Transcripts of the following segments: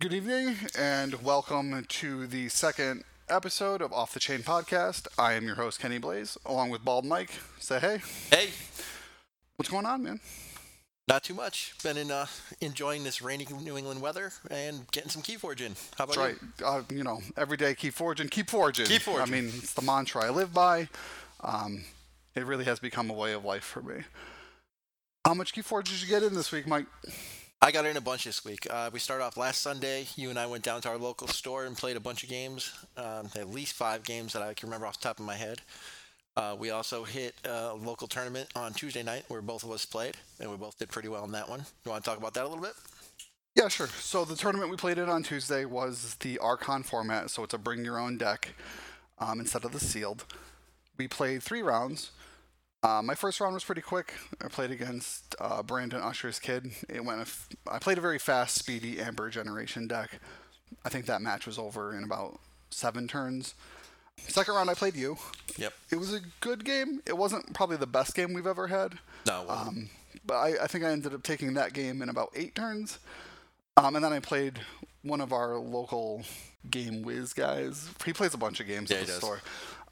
Good evening and welcome to the second episode of Off the Chain podcast. I am your host, Kenny Blaze, along with Bald Mike. Say hey. Hey, What's going on, man? not too much. Been in, uh, enjoying this rainy New England weather and getting some Keyforge in. How about That's right. you? Uh, you know, every day keep forging, keep forging. Keep forging. I mean, it's the mantra I live by. Um, it really has become a way of life for me. How much key forge did you get in this week, Mike? I got in a bunch this week. Uh, we started off last Sunday. You and I went down to our local store and played a bunch of games, um, at least five games that I can remember off the top of my head. Uh, we also hit a local tournament on Tuesday night where both of us played, and we both did pretty well in that one. You want to talk about that a little bit? Yeah, sure. So the tournament we played in on Tuesday was the Archon format, so it's a bring your own deck um, instead of the sealed. We played three rounds. Uh, my first round was pretty quick. I played against uh, Brandon Usher's kid. It went. a f- I played a very fast, speedy Amber Generation deck. I think that match was over in about seven turns. Second round, I played you. Yep. It was a good game. It wasn't probably the best game we've ever had. No. Um, but I, I think I ended up taking that game in about eight turns. Um, and then I played one of our local game whiz guys. He plays a bunch of games Yeah, at he the does. store.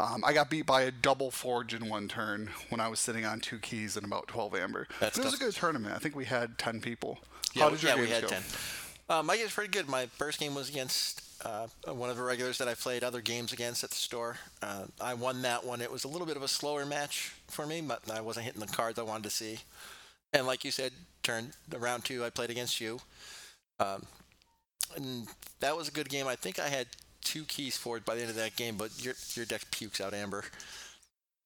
Um, I got beat by a double forge in one turn when I was sitting on two keys and about 12 amber. That's it was a good tournament. I think we had 10 people. Yeah, How did your yeah, we had go? 10. Uh, my game's pretty good. My first game was against uh, one of the regulars that I played other games against at the store. Uh, I won that one. It was a little bit of a slower match for me, but I wasn't hitting the cards I wanted to see. And like you said, turn round two, I played against you. Um, and that was a good game. I think I had two keys forward by the end of that game, but your your deck pukes out Amber.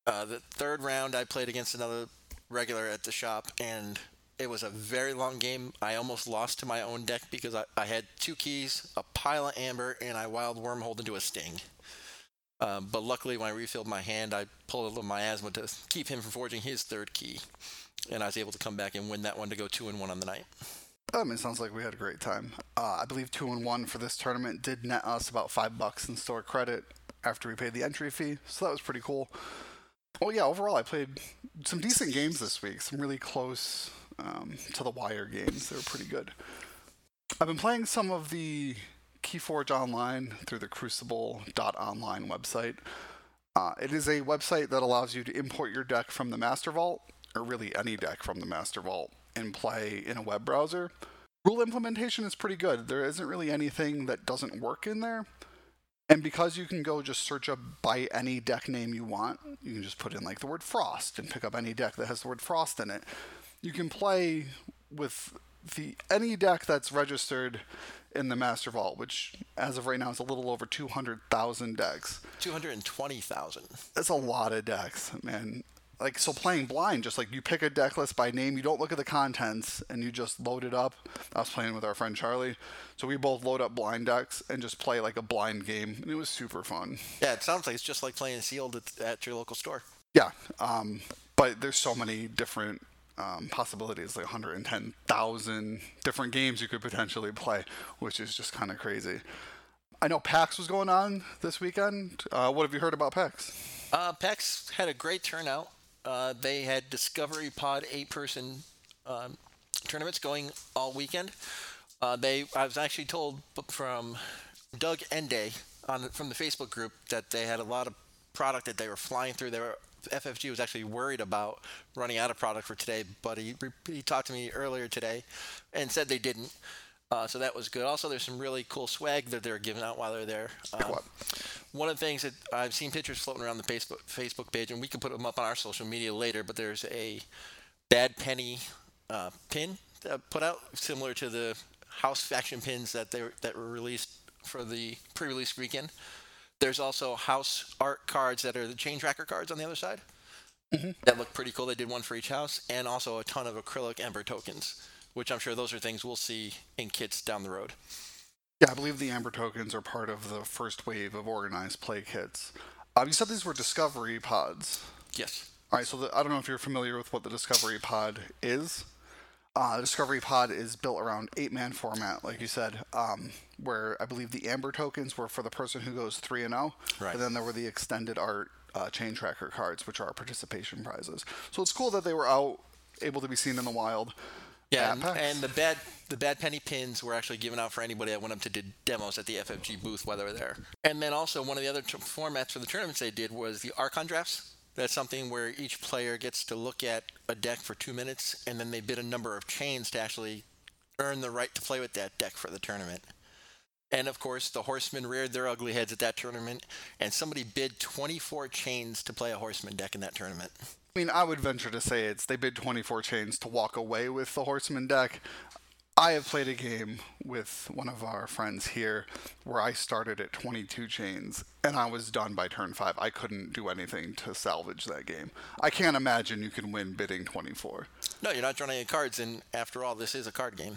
Uh, the third round, I played against another regular at the shop, and it was a very long game. I almost lost to my own deck because I, I had two keys, a pile of amber, and I wild wormholed into a sting. Um, but luckily, when I refilled my hand, I pulled a little miasma to keep him from forging his third key, and I was able to come back and win that one to go two and one on the night. I mean, it sounds like we had a great time. Uh, I believe two and one for this tournament did net us about five bucks in store credit after we paid the entry fee, so that was pretty cool. Well, yeah, overall, I played some decent games this week. Some really close um, to the wire games. They were pretty good. I've been playing some of the Keyforge Online through the Crucible.online website. Uh, it is a website that allows you to import your deck from the Master Vault, or really any deck from the Master Vault, and play in a web browser. Rule implementation is pretty good. There isn't really anything that doesn't work in there. And because you can go just search up by any deck name you want, you can just put in like the word Frost and pick up any deck that has the word Frost in it. You can play with the any deck that's registered in the Master Vault, which as of right now is a little over 200,000 decks. 220,000. That's a lot of decks, man. Like so playing blind, just like you pick a deck list by name, you don't look at the contents and you just load it up. I was playing with our friend Charlie. So we both load up blind decks and just play like a blind game. And it was super fun. Yeah, it sounds like it's just like playing sealed at, at your local store. Yeah. Um, but there's so many different um, possibilities, like 110,000 different games you could potentially play, which is just kind of crazy. I know PAX was going on this weekend. Uh, what have you heard about PAX? Uh, PAX had a great turnout. Uh, they had Discovery Pod eight-person um, tournaments going all weekend. Uh, they, I was actually told from Doug Ende on from the Facebook group that they had a lot of product that they were flying through. They were FFG was actually worried about running out of product for today, but he he talked to me earlier today and said they didn't. Uh, so that was good. Also, there's some really cool swag that they're giving out while they're there. Um, what? one of the things that I've seen pictures floating around the Facebook Facebook page, and we can put them up on our social media later. But there's a Bad Penny uh, pin that put out, similar to the House faction pins that they were, that were released for the pre-release weekend. There's also House art cards that are the chain tracker cards on the other side. That look pretty cool. They did one for each house, and also a ton of acrylic Ember tokens, which I'm sure those are things we'll see in kits down the road. Yeah, I believe the Amber tokens are part of the first wave of organized play kits. Uh, you said these were Discovery pods. Yes. All right, so the, I don't know if you're familiar with what the Discovery Pod is. Uh, the Discovery Pod is built around eight man format, like you said, um, where I believe the Amber tokens were for the person who goes 3 and 0. Right. And then there were the extended art uh, chain tracker cards, which are participation prizes. So it's cool that they were out, able to be seen in the wild. Yeah, and, and the bad the bad penny pins were actually given out for anybody that went up to did demos at the FFG booth while they were there. And then also one of the other t- formats for the tournaments they did was the Archon drafts. That's something where each player gets to look at a deck for two minutes, and then they bid a number of chains to actually earn the right to play with that deck for the tournament. And of course, the horsemen reared their ugly heads at that tournament, and somebody bid 24 chains to play a horseman deck in that tournament. I mean, I would venture to say it's they bid 24 chains to walk away with the Horseman deck. I have played a game with one of our friends here where I started at 22 chains and I was done by turn 5. I couldn't do anything to salvage that game. I can't imagine you can win bidding 24. No, you're not drawing any cards, and after all, this is a card game.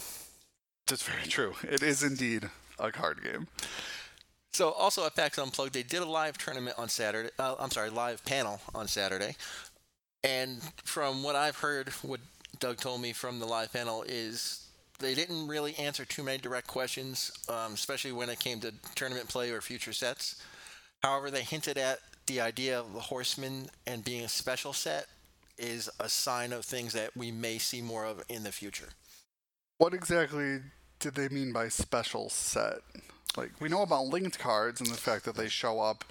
That's very true. It is indeed a card game. So also at PAX Unplugged, they did a live tournament on Saturday. Uh, I'm sorry, live panel on Saturday. And from what I've heard, what Doug told me from the live panel is they didn't really answer too many direct questions, um, especially when it came to tournament play or future sets. However, they hinted at the idea of the Horseman and being a special set is a sign of things that we may see more of in the future. What exactly did they mean by special set? Like, we know about linked cards and the fact that they show up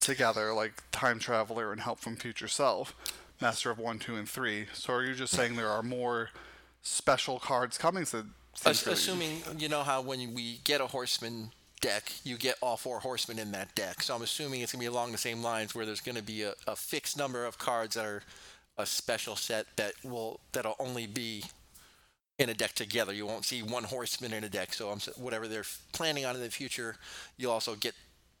together, like Time Traveler and Help from Future Self, Master of 1, 2, and 3. So are you just saying there are more special cards coming? So Ass- assuming you know how when we get a horseman deck, you get all four horsemen in that deck. So I'm assuming it's gonna be along the same lines where there's gonna be a, a fixed number of cards that are a special set that will that'll only be in a deck together. You won't see one horseman in a deck. So I'm whatever they're planning on in the future, you'll also get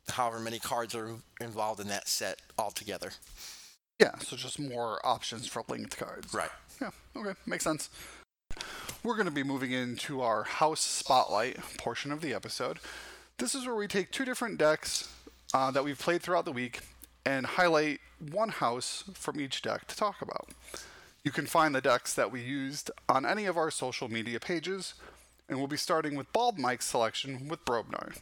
however many cards are involved in that set altogether. Yeah, so just more options for linked cards. Right. Yeah, okay, makes sense. We're going to be moving into our house spotlight portion of the episode. This is where we take two different decks uh, that we've played throughout the week and highlight one house from each deck to talk about. You can find the decks that we used on any of our social media pages, and we'll be starting with Bald Mike's selection with Brobnar.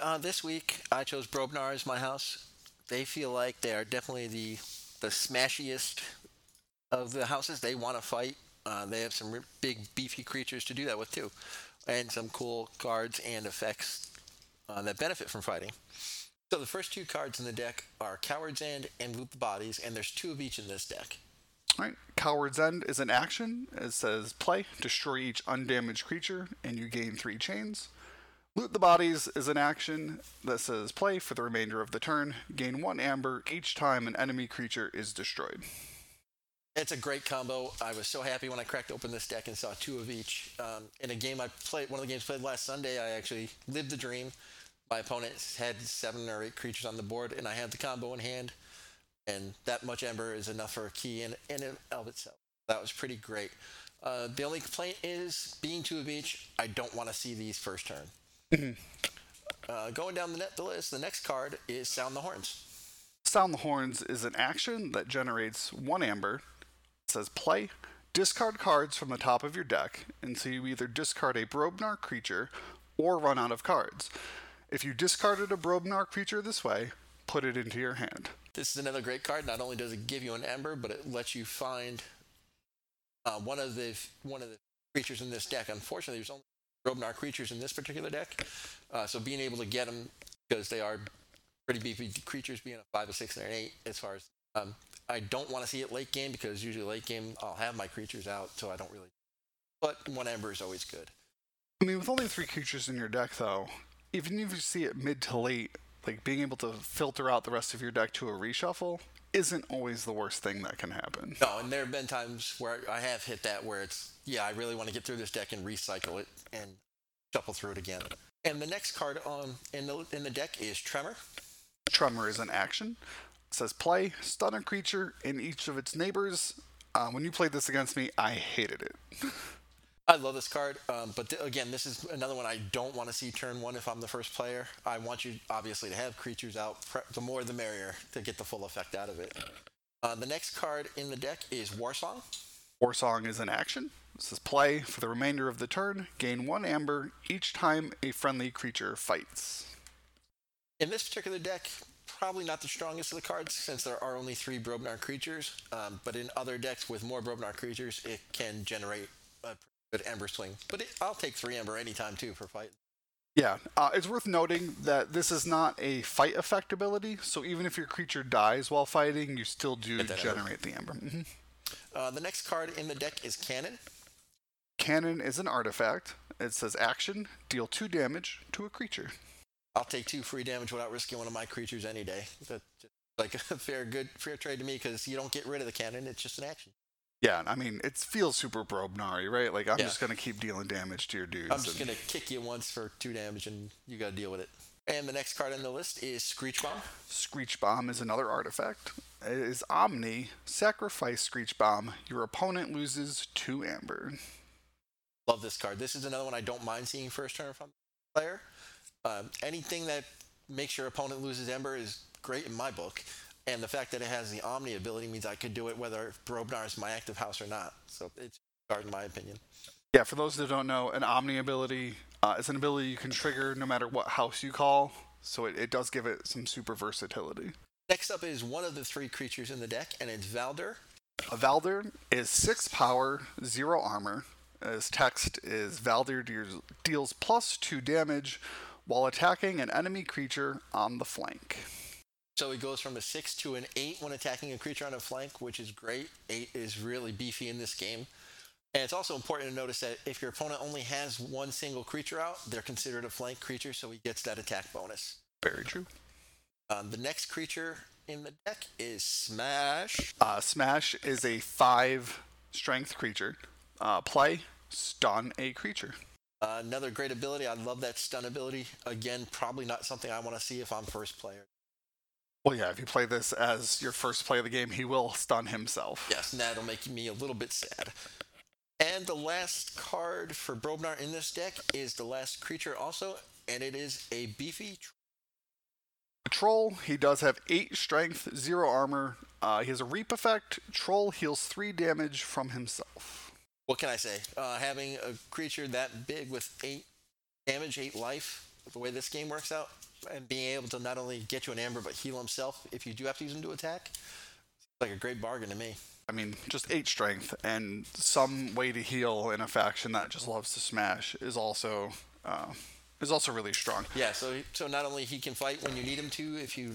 Uh, this week, I chose Brobnar as my house. They feel like they are definitely the the smashiest of the houses. They want to fight. Uh, they have some big, beefy creatures to do that with too, and some cool cards and effects uh, that benefit from fighting. So the first two cards in the deck are Coward's End and Loot the Bodies, and there's two of each in this deck. Right. Coward's End is an action. It says play, destroy each undamaged creature, and you gain three chains. Loot the Bodies is an action that says play for the remainder of the turn, gain one amber each time an enemy creature is destroyed. It's a great combo. I was so happy when I cracked open this deck and saw two of each. Um, in a game I played, one of the games played last Sunday, I actually lived the dream. My opponent had seven or eight creatures on the board, and I had the combo in hand. And that much ember is enough for a key in, in and of itself. That was pretty great. Uh, the only complaint is being two of each, I don't want to see these first turn. Uh, going down the, net, the list, the next card is Sound the Horns. Sound the Horns is an action that generates one amber. It says play, discard cards from the top of your deck, and so you either discard a Brobnar creature or run out of cards. If you discarded a Brobnar creature this way, put it into your hand. This is another great card. Not only does it give you an ember, but it lets you find uh, one of the one of the creatures in this deck. Unfortunately, there's only Brobnar creatures in this particular deck, uh, so being able to get them because they are pretty beefy creatures, being a five, a six, and an eight. As far as um, I don't want to see it late game because usually late game I'll have my creatures out, so I don't really. But one ember is always good. I mean, with only three creatures in your deck, though, even if you see it mid to late, like being able to filter out the rest of your deck to a reshuffle isn't always the worst thing that can happen. No, and there have been times where I have hit that where it's, yeah, I really want to get through this deck and recycle it and shuffle through it again. And the next card on in the in the deck is Tremor. Tremor is an action. It says play, stun a creature and each of its neighbors. Uh, when you played this against me, I hated it. I love this card, um, but th- again, this is another one I don't want to see turn one if I'm the first player. I want you obviously to have creatures out. Pre- the more, the merrier to get the full effect out of it. Uh, the next card in the deck is Warsong. Warsong is an action. It says play for the remainder of the turn, gain one amber each time a friendly creature fights. In this particular deck, probably not the strongest of the cards since there are only three Brobnar creatures. Um, but in other decks with more Brobnar creatures, it can generate a good Ember swing. But it, I'll take three Ember anytime too for fight. Yeah, uh, it's worth noting that this is not a fight effect ability, so even if your creature dies while fighting, you still do Get that ember. generate the ember. hmm Uh, the next card in the deck is Cannon. Cannon is an artifact. It says action, deal two damage to a creature. I'll take two free damage without risking one of my creatures any day. That's like a fair, good, fair trade to me because you don't get rid of the cannon. It's just an action. Yeah, I mean, it feels super Brobnari, right? Like, I'm Yeah. just going to keep dealing damage to your dudes. I'm just and- gonna kick you once for two damage, and you got to deal with it. And the next card on the list is Screech Bomb. Screech Bomb is another artifact. It is Omni. Sacrifice Screech Bomb. Your opponent loses two amber. Love this card. This is another one I don't mind seeing first turn from the player. Um, anything that makes your opponent loses Ember is great in my book. And the fact that it has the Omni ability means I could do it whether Brobnar is my active house or not. So it's a card in my opinion. Yeah, for those that don't know, an Omni ability uh, is an ability you can trigger no matter what house you call. So it, it does give it some super versatility. Next up is one of the three creatures in the deck, and it's Valdr. A Valdr is 6 power, 0 armor. His text is Valdr deals, deals plus 2 damage while attacking an enemy creature on the flank. So he goes from a six to an eight when attacking a creature on a flank, which is great. Eight is really beefy in this game. And it's also important to notice that if your opponent only has one single creature out, they're considered a flank creature, so he gets that attack bonus. Very true. Um, the next creature in the deck is Smash. Uh, Smash is a 5 strength creature. Uh, play, stun a creature. Uh, another great ability. I love that stun ability. Again, probably not something I want to see if I'm first player. Well, yeah, if you play this as your first play of the game, he will stun himself. Yes, and that'll make me a little bit sad. And the last card for Brobnar in this deck is the last creature also, and it is a beefy. Tr- Troll, he does have 8 strength, 0 armor. Uh, he has a reap effect. Troll heals 3 damage from himself. what can I say? Uh, having a creature that big with eight damage, eight life, the way this game works out, and being able to not only get you an amber but heal himself if you do have to use him to attack, like a great bargain to me. I mean, just 8 strength and some way to heal in a faction that just loves to smash is also uh, is also really strong. Yeah, so so not only he can fight when you need him to, if you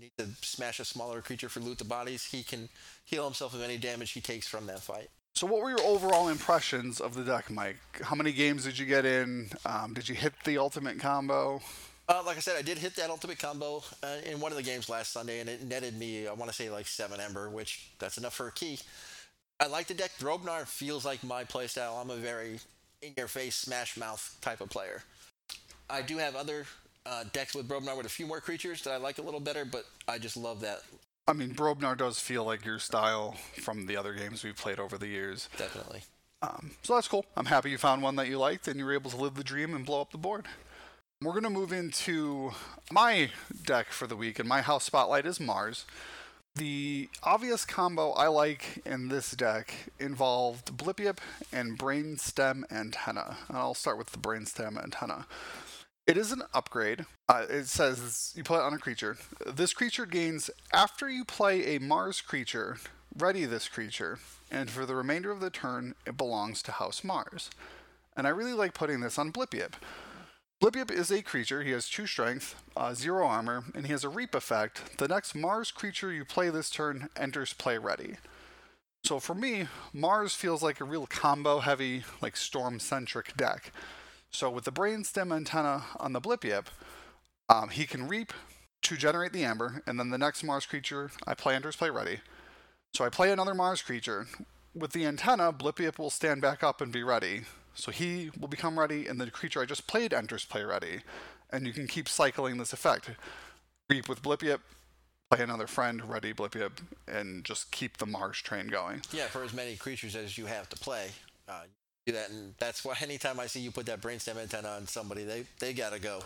need to smash a smaller creature for loot the bodies, he can heal himself of any damage he takes from that fight. So, what were your overall impressions of the deck, Mike? How many games did you get in? Um, did you hit the ultimate combo? Uh, like I said, I did hit that ultimate combo uh, in one of the games last Sunday, and it netted me, I want to say, like seven Ember, which that's enough for a key. I like the deck. Brobnar feels like my playstyle. I'm a very in your face, smash mouth type of player. I do have other uh, decks with Brobnar with a few more creatures that I like a little better, but I just love that, I mean, Brobnar does feel like your style from the other games we've played over the years. definitely. Um, so that's cool. I'm happy you found one that you liked and you were able to live the dream and blow up the board. We're going to move into my deck for the week, and my house spotlight is Mars. The obvious combo I like in this deck involved Blypyp and Brainstem Antenna. And I'll start with the Brainstem Antenna. It is an upgrade. Uh, it says you play it on a creature. This creature gains after you play a Mars creature, ready this creature, and for the remainder of the turn, it belongs to House Mars. And I really like putting this on Blypyp. Blypyp is a creature. He has two strength, uh, zero armor, and he has a reap effect. The next Mars creature you play this turn enters play ready. So for me, Mars feels like a real combo heavy, like storm centric deck. So with the brainstem antenna on the Blypyp, um, he can reap to generate the amber, and then the next Mars creature I play enters play ready. So I play another Mars creature. With the antenna, Blypyp will stand back up and be ready. So he will become ready, and the creature I just played enters play ready. And you can keep cycling this effect. Reap with Blypyp, play another friend, ready Blypyp, and just keep the Mars train going. Yeah, for as many creatures as you have to play, uh, do that, and that's why anytime I see you put that brainstem antenna on somebody, they they gotta go.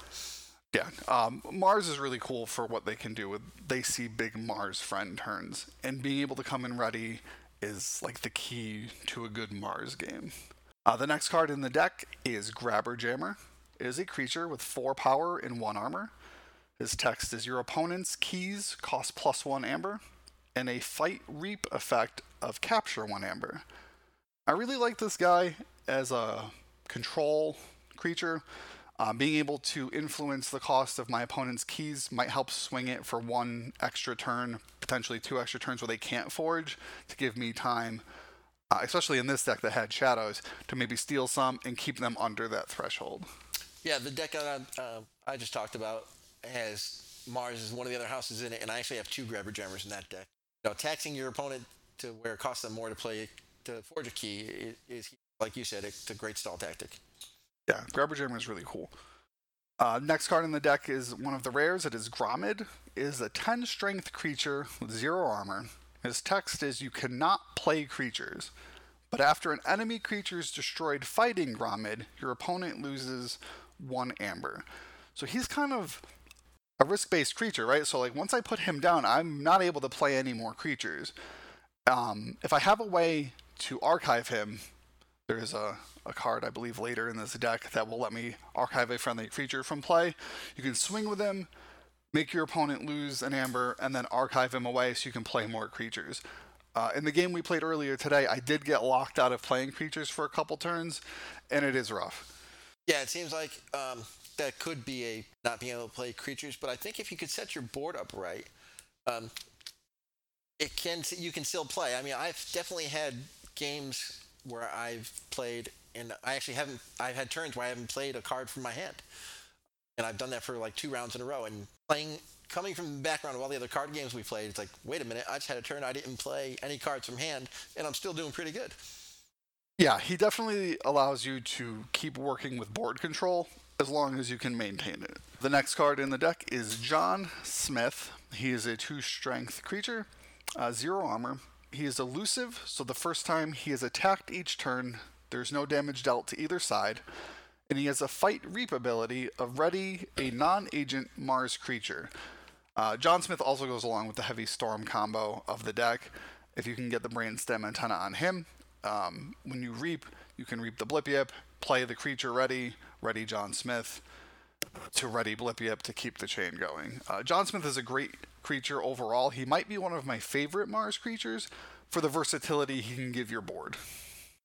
Yeah, um, Mars is really cool for what they can do with. They see big Mars friend turns, and being able to come in ready is like the key to a good Mars game. Uh, the next card in the deck is Grabber Jammer. It is a creature with four power and one armor. His text is your opponent's keys cost plus one amber, and a fight reap effect of capture one amber. I really like this guy as a control creature. Uh, being able to influence the cost of my opponent's keys might help swing it for one extra turn, potentially two extra turns where they can't forge, to give me time, uh, especially in this deck that had shadows, to maybe steal some and keep them under that threshold. Yeah, the deck that I, uh, I just talked about has Mars as one of the other houses in it, and I actually have two Grabber Jammers in that deck. Now, taxing your opponent to where it costs them more to play to forge a key is, is like you said, it's a great stall tactic. Yeah, Grabber Jammer is really cool. Uh, next card in the deck is one of the rares. It is Grommid. It is a 10 strength creature with 0 armor. His text is You cannot play creatures, but after an enemy creature is destroyed fighting Grommid, your opponent loses 1 amber. So he's kind of a risk based creature, right? So, like, once I put him down, I'm not able to play any more creatures. Um, if I have a way to archive him, there is a, a card, I believe, later in this deck that will let me archive a friendly creature from play. You can swing with him, make your opponent lose an amber, and then archive him away so you can play more creatures. Uh, in the game we played earlier today, I did get locked out of playing creatures for a couple turns, and it is rough. Yeah, it seems like um, that could be a not being able to play creatures, but I think if you could set your board up right, um, it can you can still play. I mean, I've definitely had games where I've played, and I actually haven't. I've had turns where I haven't played a card from my hand, and I've done that for like two rounds in a row. And playing, coming from the background of all the other card games we played, it's like, wait a minute, I just had a turn I didn't play any cards from hand, and I'm still doing pretty good. Yeah, he definitely allows you to keep working with board control as long as you can maintain it. The next card in the deck is John Smith. He is a two strength creature, uh, zero armor. He is elusive, so the first time he is attacked each turn, there's no damage dealt to either side. And he has a fight reap ability of ready a non agent Mars creature. Uh, John Smith also goes along with the heavy storm combo of the deck. If you can get the brainstem antenna on him, um, when you reap, you can reap the Blip play the creature ready, ready John Smith, to ready Blip to keep the chain going. Uh, John Smith is a great creature overall. He might be one of my favorite Mars creatures for the versatility he can give your board.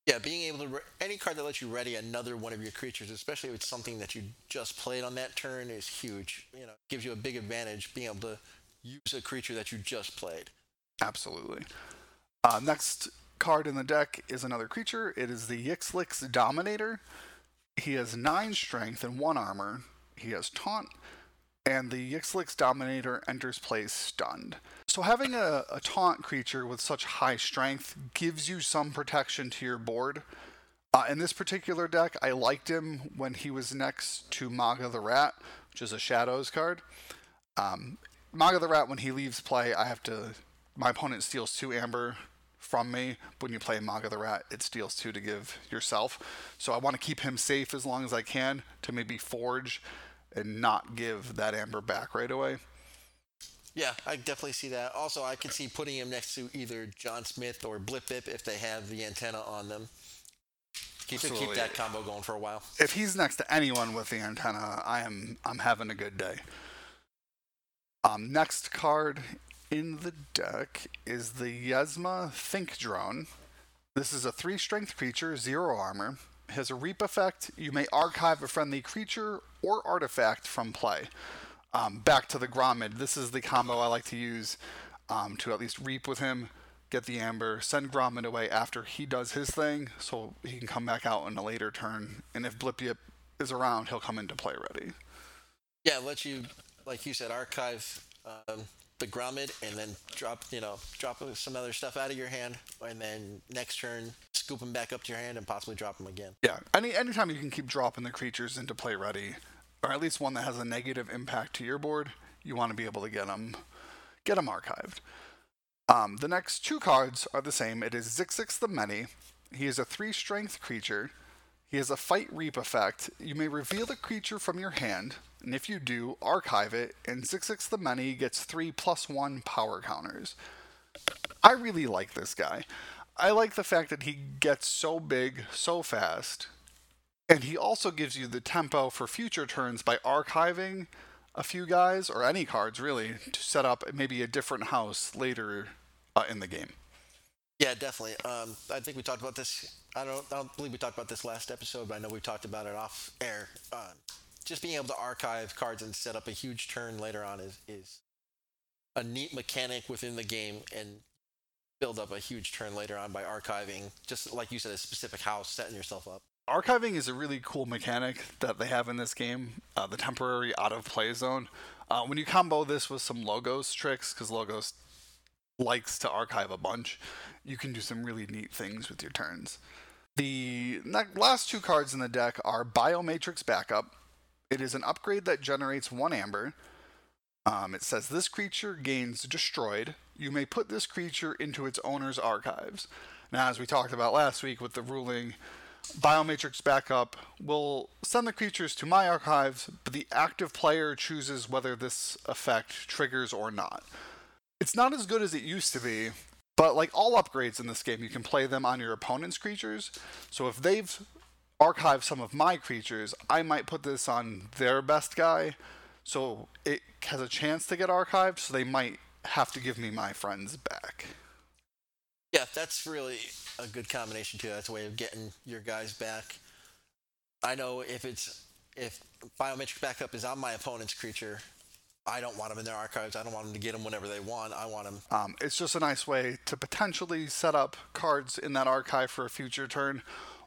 Yeah, being able to re- any card that lets you ready another one of your creatures, especially if it's something that you just played on that turn, is huge. You know, gives you a big advantage being able to use a creature that you just played. Absolutely. Uh, next card in the deck is another creature. It is the Yxilx Dominator. He has nine strength and one armor. He has taunt, and the Yxilx Dominator enters play stunned. So having a, a taunt creature with such high strength gives you some protection to your board. Uh, in this particular deck, I liked him when he was next to Magda the Rat, which is a Shadows card. Um, Magda the Rat, when he leaves play, I have to. My opponent steals two amber from me. When you play Magda the Rat, it steals two to give yourself. So I want to keep him safe as long as I can to maybe forge and not give that amber back right away. Yeah, I definitely see that. Also, I can see putting him next to either John Smith or Blypyp if they have the antenna on them. Keep, keep that combo going for a while. If he's next to anyone with the antenna, I am I'm having a good day. Um, next card in the deck is the Yezma Think Drone. This is a three strength creature, zero armor. Has a reap effect. You may archive a friendly creature or artifact from play. Um, back to the Grommid. This is the combo I like to use um, to at least reap with him, get the amber, send Grommid away after he does his thing, so he can come back out in a later turn. And if Blypyp is around, he'll come into play ready. Yeah, let you, like you said, archive um, the Grommid and then drop, you know, drop some other stuff out of your hand, and then next turn scoop them back up to your hand and possibly drop them again. Yeah, any anytime you can keep dropping the creatures into play ready, or at least one that has a negative impact to your board, you want to be able to get them, get them archived. Um, the next two cards are the same. It is Zyzzix the Many. He is a three strength creature. He has a fight reap effect. You may reveal the creature from your hand, and if you do, archive it, and Zyzzix the Many gets three plus one power counters. I really like this guy. I like the fact that he gets so big so fast, and he also gives you the tempo for future turns by archiving a few guys, or any cards really, to set up maybe a different house later uh, in the game. Yeah, definitely. Um, I think we talked about this I don't, I don't believe we talked about this last episode, but I know we talked about it off air. Uh, just being able to archive cards and set up a huge turn later on is, is a neat mechanic within the game and build up a huge turn later on by archiving, just like you said, a specific house, setting yourself up. Archiving is a really cool mechanic that they have in this game, uh, the temporary out of play zone. Uh, when you combo this with some Logos tricks, because Logos likes to archive a bunch, you can do some really neat things with your turns. The last two cards in the deck are Biomatrix Backup. It is an upgrade that generates one amber. Um, it says this creature gains destroyed. You may put this creature into its owner's archives. Now, as we talked about last week with the ruling, Biomatrix Backup will send the creatures to my archives, but the active player chooses whether this effect triggers or not. It's not as good as it used to be, but like all upgrades in this game, you can play them on your opponent's creatures. So if they've archived some of my creatures, I might put this on their best guy. So it has a chance to get archived, so they might have to give me my friends back. Yeah, that's really a good combination too. That's a way of getting your guys back. I know if it's if Biomatrix Backup is on my opponent's creature, I don't want them in their archives. I don't want them to get them whenever they want. I want them. Um, it's just a nice way to potentially set up cards in that archive for a future turn.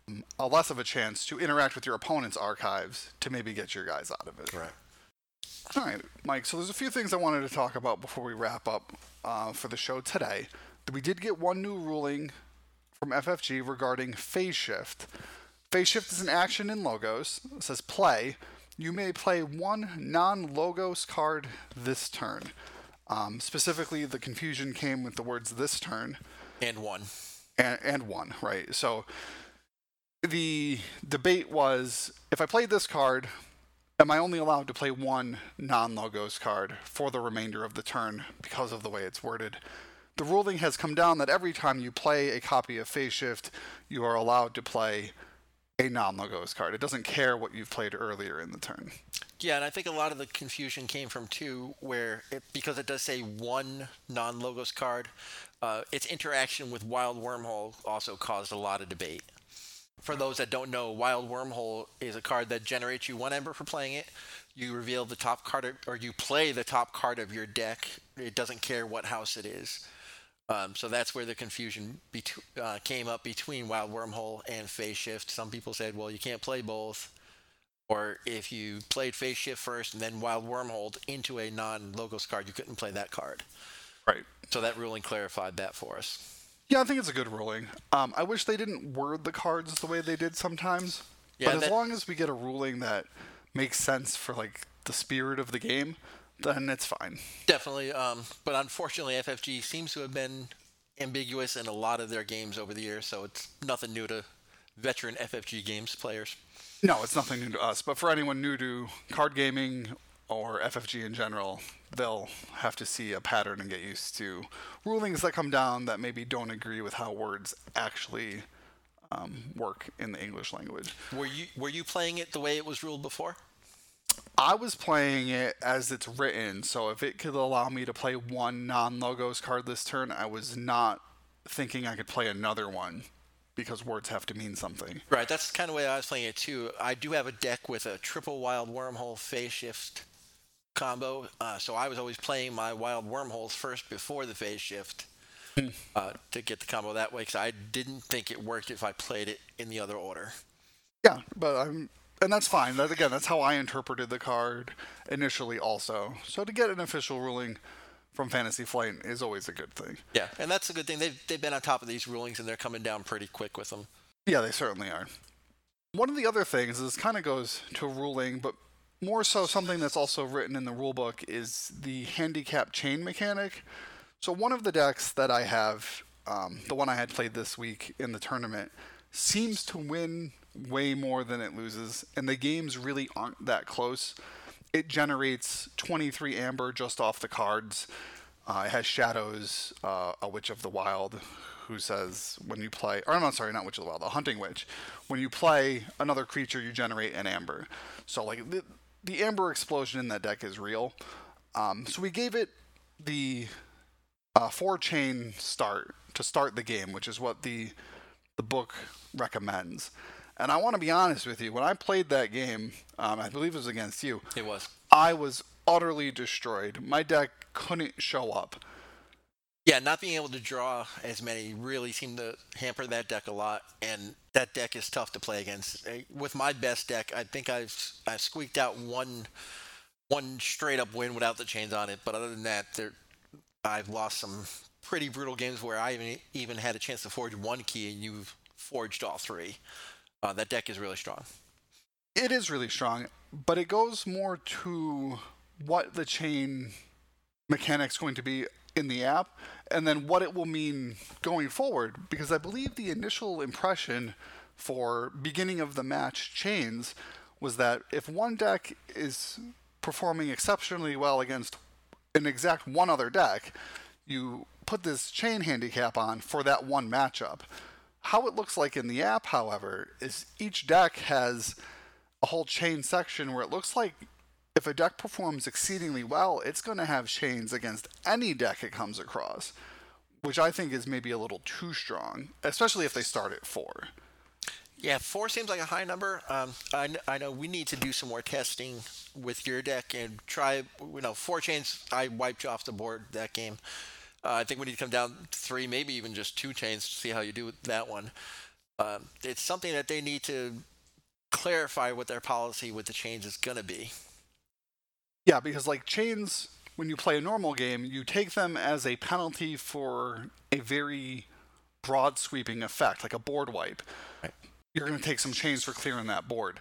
Um, a less of a chance to interact with your opponent's archives to maybe get your guys out of it. Right. All right, Mike. So there's a few things I wanted to talk about before we wrap up uh, for the show today. We did get one new ruling from FFG regarding phase shift. Phase shift is an action in Logos. It says play you may play one non logos card this turn. Um, specifically, the confusion came with the words this turn. And one. And, and one, right. So the debate was if I played this card, am I only allowed to play one non logos card for the remainder of the turn because of the way it's worded? The ruling has come down that every time you play a copy of Phase Shift, you are allowed to play a non-logos card. It doesn't care what you've played earlier in the turn. Yeah, and I think a lot of the confusion came from two, where it, because it does say one non-logos card, uh, its interaction with Wild Wormhole also caused a lot of debate. For those that don't know, Wild Wormhole is a card that generates you one ember for playing it. You reveal the top card, of, or you play the top card of your deck. It doesn't care what house it is. Um, so that's where the confusion uh, came up between Wild Wormhole and Phase Shift. Some people said, well, you can't play both. Or if you played Phase Shift first and then Wild Wormhole into a non Logos card, you couldn't play that card. Right. So that ruling clarified that for us. Yeah, I think it's a good ruling. Um, I wish they didn't word the cards the way they did sometimes. Yeah, but that... as long as we get a ruling that makes sense for like the spirit of the game, then it's fine. Definitely. Um, but unfortunately, FFG seems to have been ambiguous in a lot of their games over the years, so it's nothing new to veteran FFG games players. No, it's nothing new to us. But for anyone new to card gaming or FFG in general, they'll have to see a pattern and get used to rulings that come down that maybe don't agree with how words actually um, work in the English language. Were you were you playing it the way it was ruled before? I was playing it as it's written, so if it could allow me to play one non logos card this turn, I was not thinking I could play another one because words have to mean something. Right, that's kind of the way I was playing it too. I do have a deck with a triple wild wormhole phase shift combo, uh, so I was always playing my wild wormholes first before the phase shift. Hmm. uh, to get the combo that way, because I didn't think it worked if I played it in the other order. Yeah, but I'm and that's fine. That again, that's how I interpreted the card initially, also. So to get an official ruling from Fantasy Flight is always a good thing. Yeah, and that's a good thing. They've they've been on top of these rulings, and they're coming down pretty quick with them. Yeah, they certainly are. One of the other things this kind of goes to a ruling, but more so something that's also written in the rulebook is the handicap chain mechanic. So one of the decks that I have, um, the one I had played this week in the tournament, seems to win way more than it loses, and the games really aren't that close. It generates 23 amber just off the cards. Uh, it has shadows, uh, a witch of the wild, who says when you play, or I'm not sorry, not witch of the wild, a hunting witch. When you play another creature, you generate an amber. So like the, the amber explosion in that deck is real. Um, so we gave it the uh, four chain start to start the game, which is what the the book recommends. And I want to be honest with you. When I played that game, um, I believe it was against you. It was. I was utterly destroyed. My deck couldn't show up. Yeah, not being able to draw as many really seemed to hamper that deck a lot, and that deck is tough to play against. With my best deck, I think I've I squeaked out one one straight up win without the chains on it, but other than that, there I've lost some pretty brutal games where I even even had a chance to forge one key and you've forged all three. Uh, that deck is really strong. It is really strong, but it goes more to what the chain mechanic's going to be in the app and then what it will mean going forward because I believe the initial impression for beginning of the match chains was that if one deck is performing exceptionally well against an exact one other deck, you put this chain handicap on for that one matchup. How it looks like in the app, however, is each deck has a whole chain section where it looks like if a deck performs exceedingly well, it's going to have chains against any deck it comes across, which I think is maybe a little too strong, especially if they start at four. Yeah, four seems like a high number. Um, I, I know we need to do some more testing with your deck and try, you know, four chains. I wiped you off the board that game. Uh, I think we need to come down to three, maybe even just two chains to see how you do with that one. Um, it's something that they need to clarify what their policy with the chains is going to be. Yeah, because like chains, when you play a normal game, you take them as a penalty for a very broad sweeping effect, like a board wipe. Right. You're going to take some chains for clearing that board.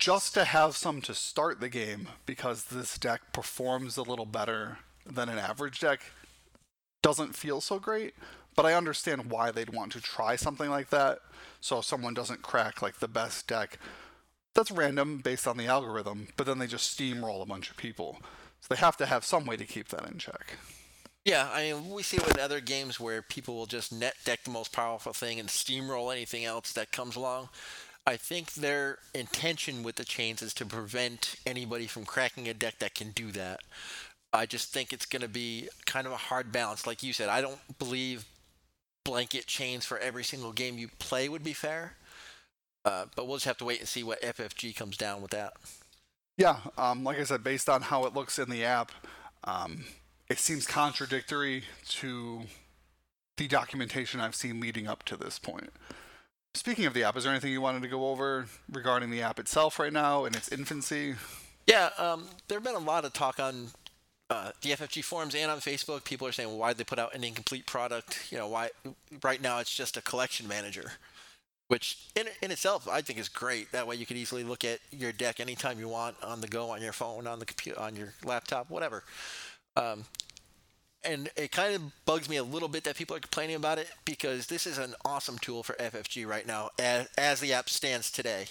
Just to have some to start the game because this deck performs a little better than an average deck doesn't feel so great. But I understand why they'd want to try something like that so someone doesn't crack like the best deck that's random based on the algorithm, but then they just steamroll a bunch of people. So they have to have some way to keep that in check. Yeah, I mean, we see it with other games where people will just net deck the most powerful thing and steamroll anything else that comes along. I think their intention with the chains is to prevent anybody from cracking a deck that can do that. I just think it's going to be kind of a hard balance. Like you said, I don't believe blanket chains for every single game you play would be fair. Uh, but we'll just have to wait and see what FFG comes down with that. Yeah, um, like I said, based on how it looks in the app, um, it seems contradictory to the documentation I've seen leading up to this point. Speaking of the app, is there anything you wanted to go over regarding the app itself right now in its infancy? Yeah, um, there have been a lot of talk on uh, the FFG forums and on Facebook. People are saying, why did they put out an incomplete product? You know, why right now it's just a collection manager which in, in itself I think is great. That way you can easily look at your deck anytime you want on the go, on your phone, on the computer, on your laptop, whatever. Um, and it kind of bugs me a little bit that people are complaining about it because this is an awesome tool for FFG right now as, as the app stands today.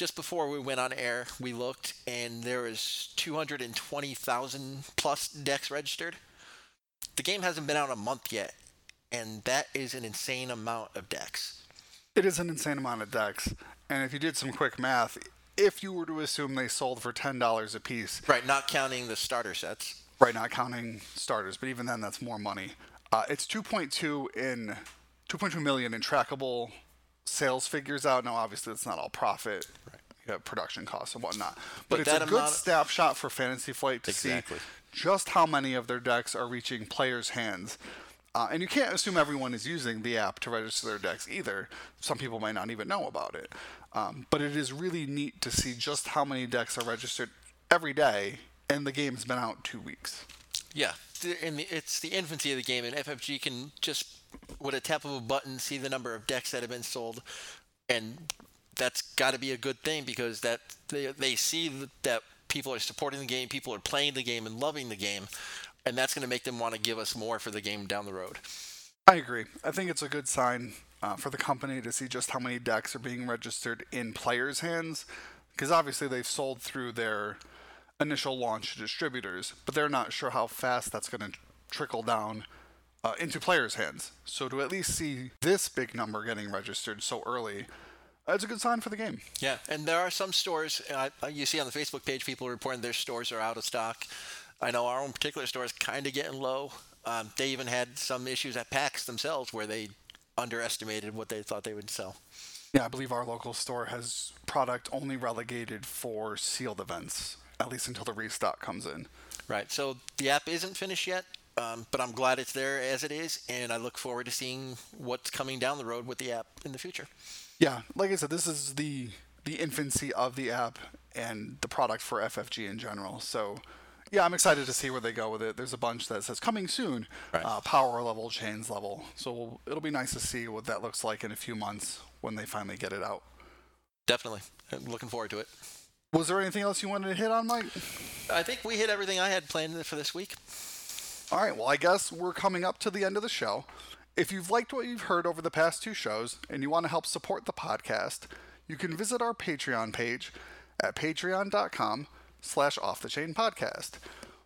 Just before we went on air, we looked and there is 220,000 plus decks registered. The game hasn't been out a month yet, and that is an insane amount of decks. It is an insane amount of decks. And if you did some quick math, if you were to assume they sold for ten dollars a piece, right, not counting the starter sets, right, not counting starters, but even then, that's more money. Uh, it's 2.2 in 2.2 million in trackable sales figures out. Now, obviously, it's not all profit. Production costs and whatnot, but, but it's a good snapshot for Fantasy Flight to exactly. see just how many of their decks are reaching players' hands. Uh, and you can't assume everyone is using the app to register their decks either. Some people might not even know about it. Um, but it is really neat to see just how many decks are registered every day, and the game's been out two weeks. Yeah, and it's the infancy of the game, and FFG can just, with a tap of a button, see the number of decks that have been sold, and that's got to be a good thing because that they, they see that people are supporting the game, people are playing the game and loving the game, and that's going to make them want to give us more for the game down the road. I agree. I think it's a good sign uh, for the company to see just how many decks are being registered in players' hands, because obviously they've sold through their initial launch distributors, but they're not sure how fast that's going to trickle down uh, into players' hands. So to at least see this big number getting registered so early, that's a good sign for the game. Yeah, and there are some stores uh, you see on the Facebook page people reporting their stores are out of stock. I know our own particular store is kind of getting low. Um, they even had some issues at PAX themselves where they underestimated what they thought they would sell. Yeah, I believe our local store has product only relegated for sealed events, at least until the restock comes in. Right. So the app isn't finished yet, um, but I'm glad it's there as it is, and I look forward to seeing what's coming down the road with the app in the future. Yeah, like I said, this is the the infancy of the app and the product for FFG in general. So, yeah, I'm excited to see where they go with it. There's a bunch that says coming soon, Right. uh, power level, chains level. So we'll, it'll be nice to see what that looks like in a few months when they finally get it out. Definitely. I'm looking forward to it. Was there anything else you wanted to hit on, Mike? I think we hit everything I had planned for this week. All right, well, I guess we're coming up to the end of the show. If you've liked what you've heard over the past two shows and you want to help support the podcast, you can visit our Patreon page at patreon.com slash off the chain podcast.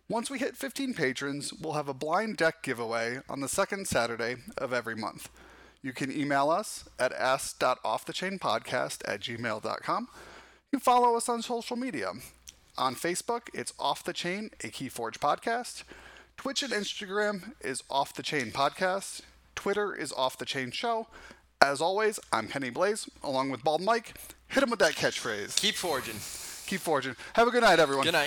Once we hit 15 patrons, we'll have a blind deck giveaway on the second Saturday of every month. You can email us at ask.offthechainpodcast at gmail.com. You can follow us on social media. On Facebook, it's Off the Chain, a Keyforge podcast. Twitch and Instagram is Off the Chain Podcast. Twitter is Off the Chain Show. As always, I'm Kenny Blaze, along with Bald Mike. Hit him with that catchphrase. Keep forging. Keep forging. Have a good night, everyone. Good night.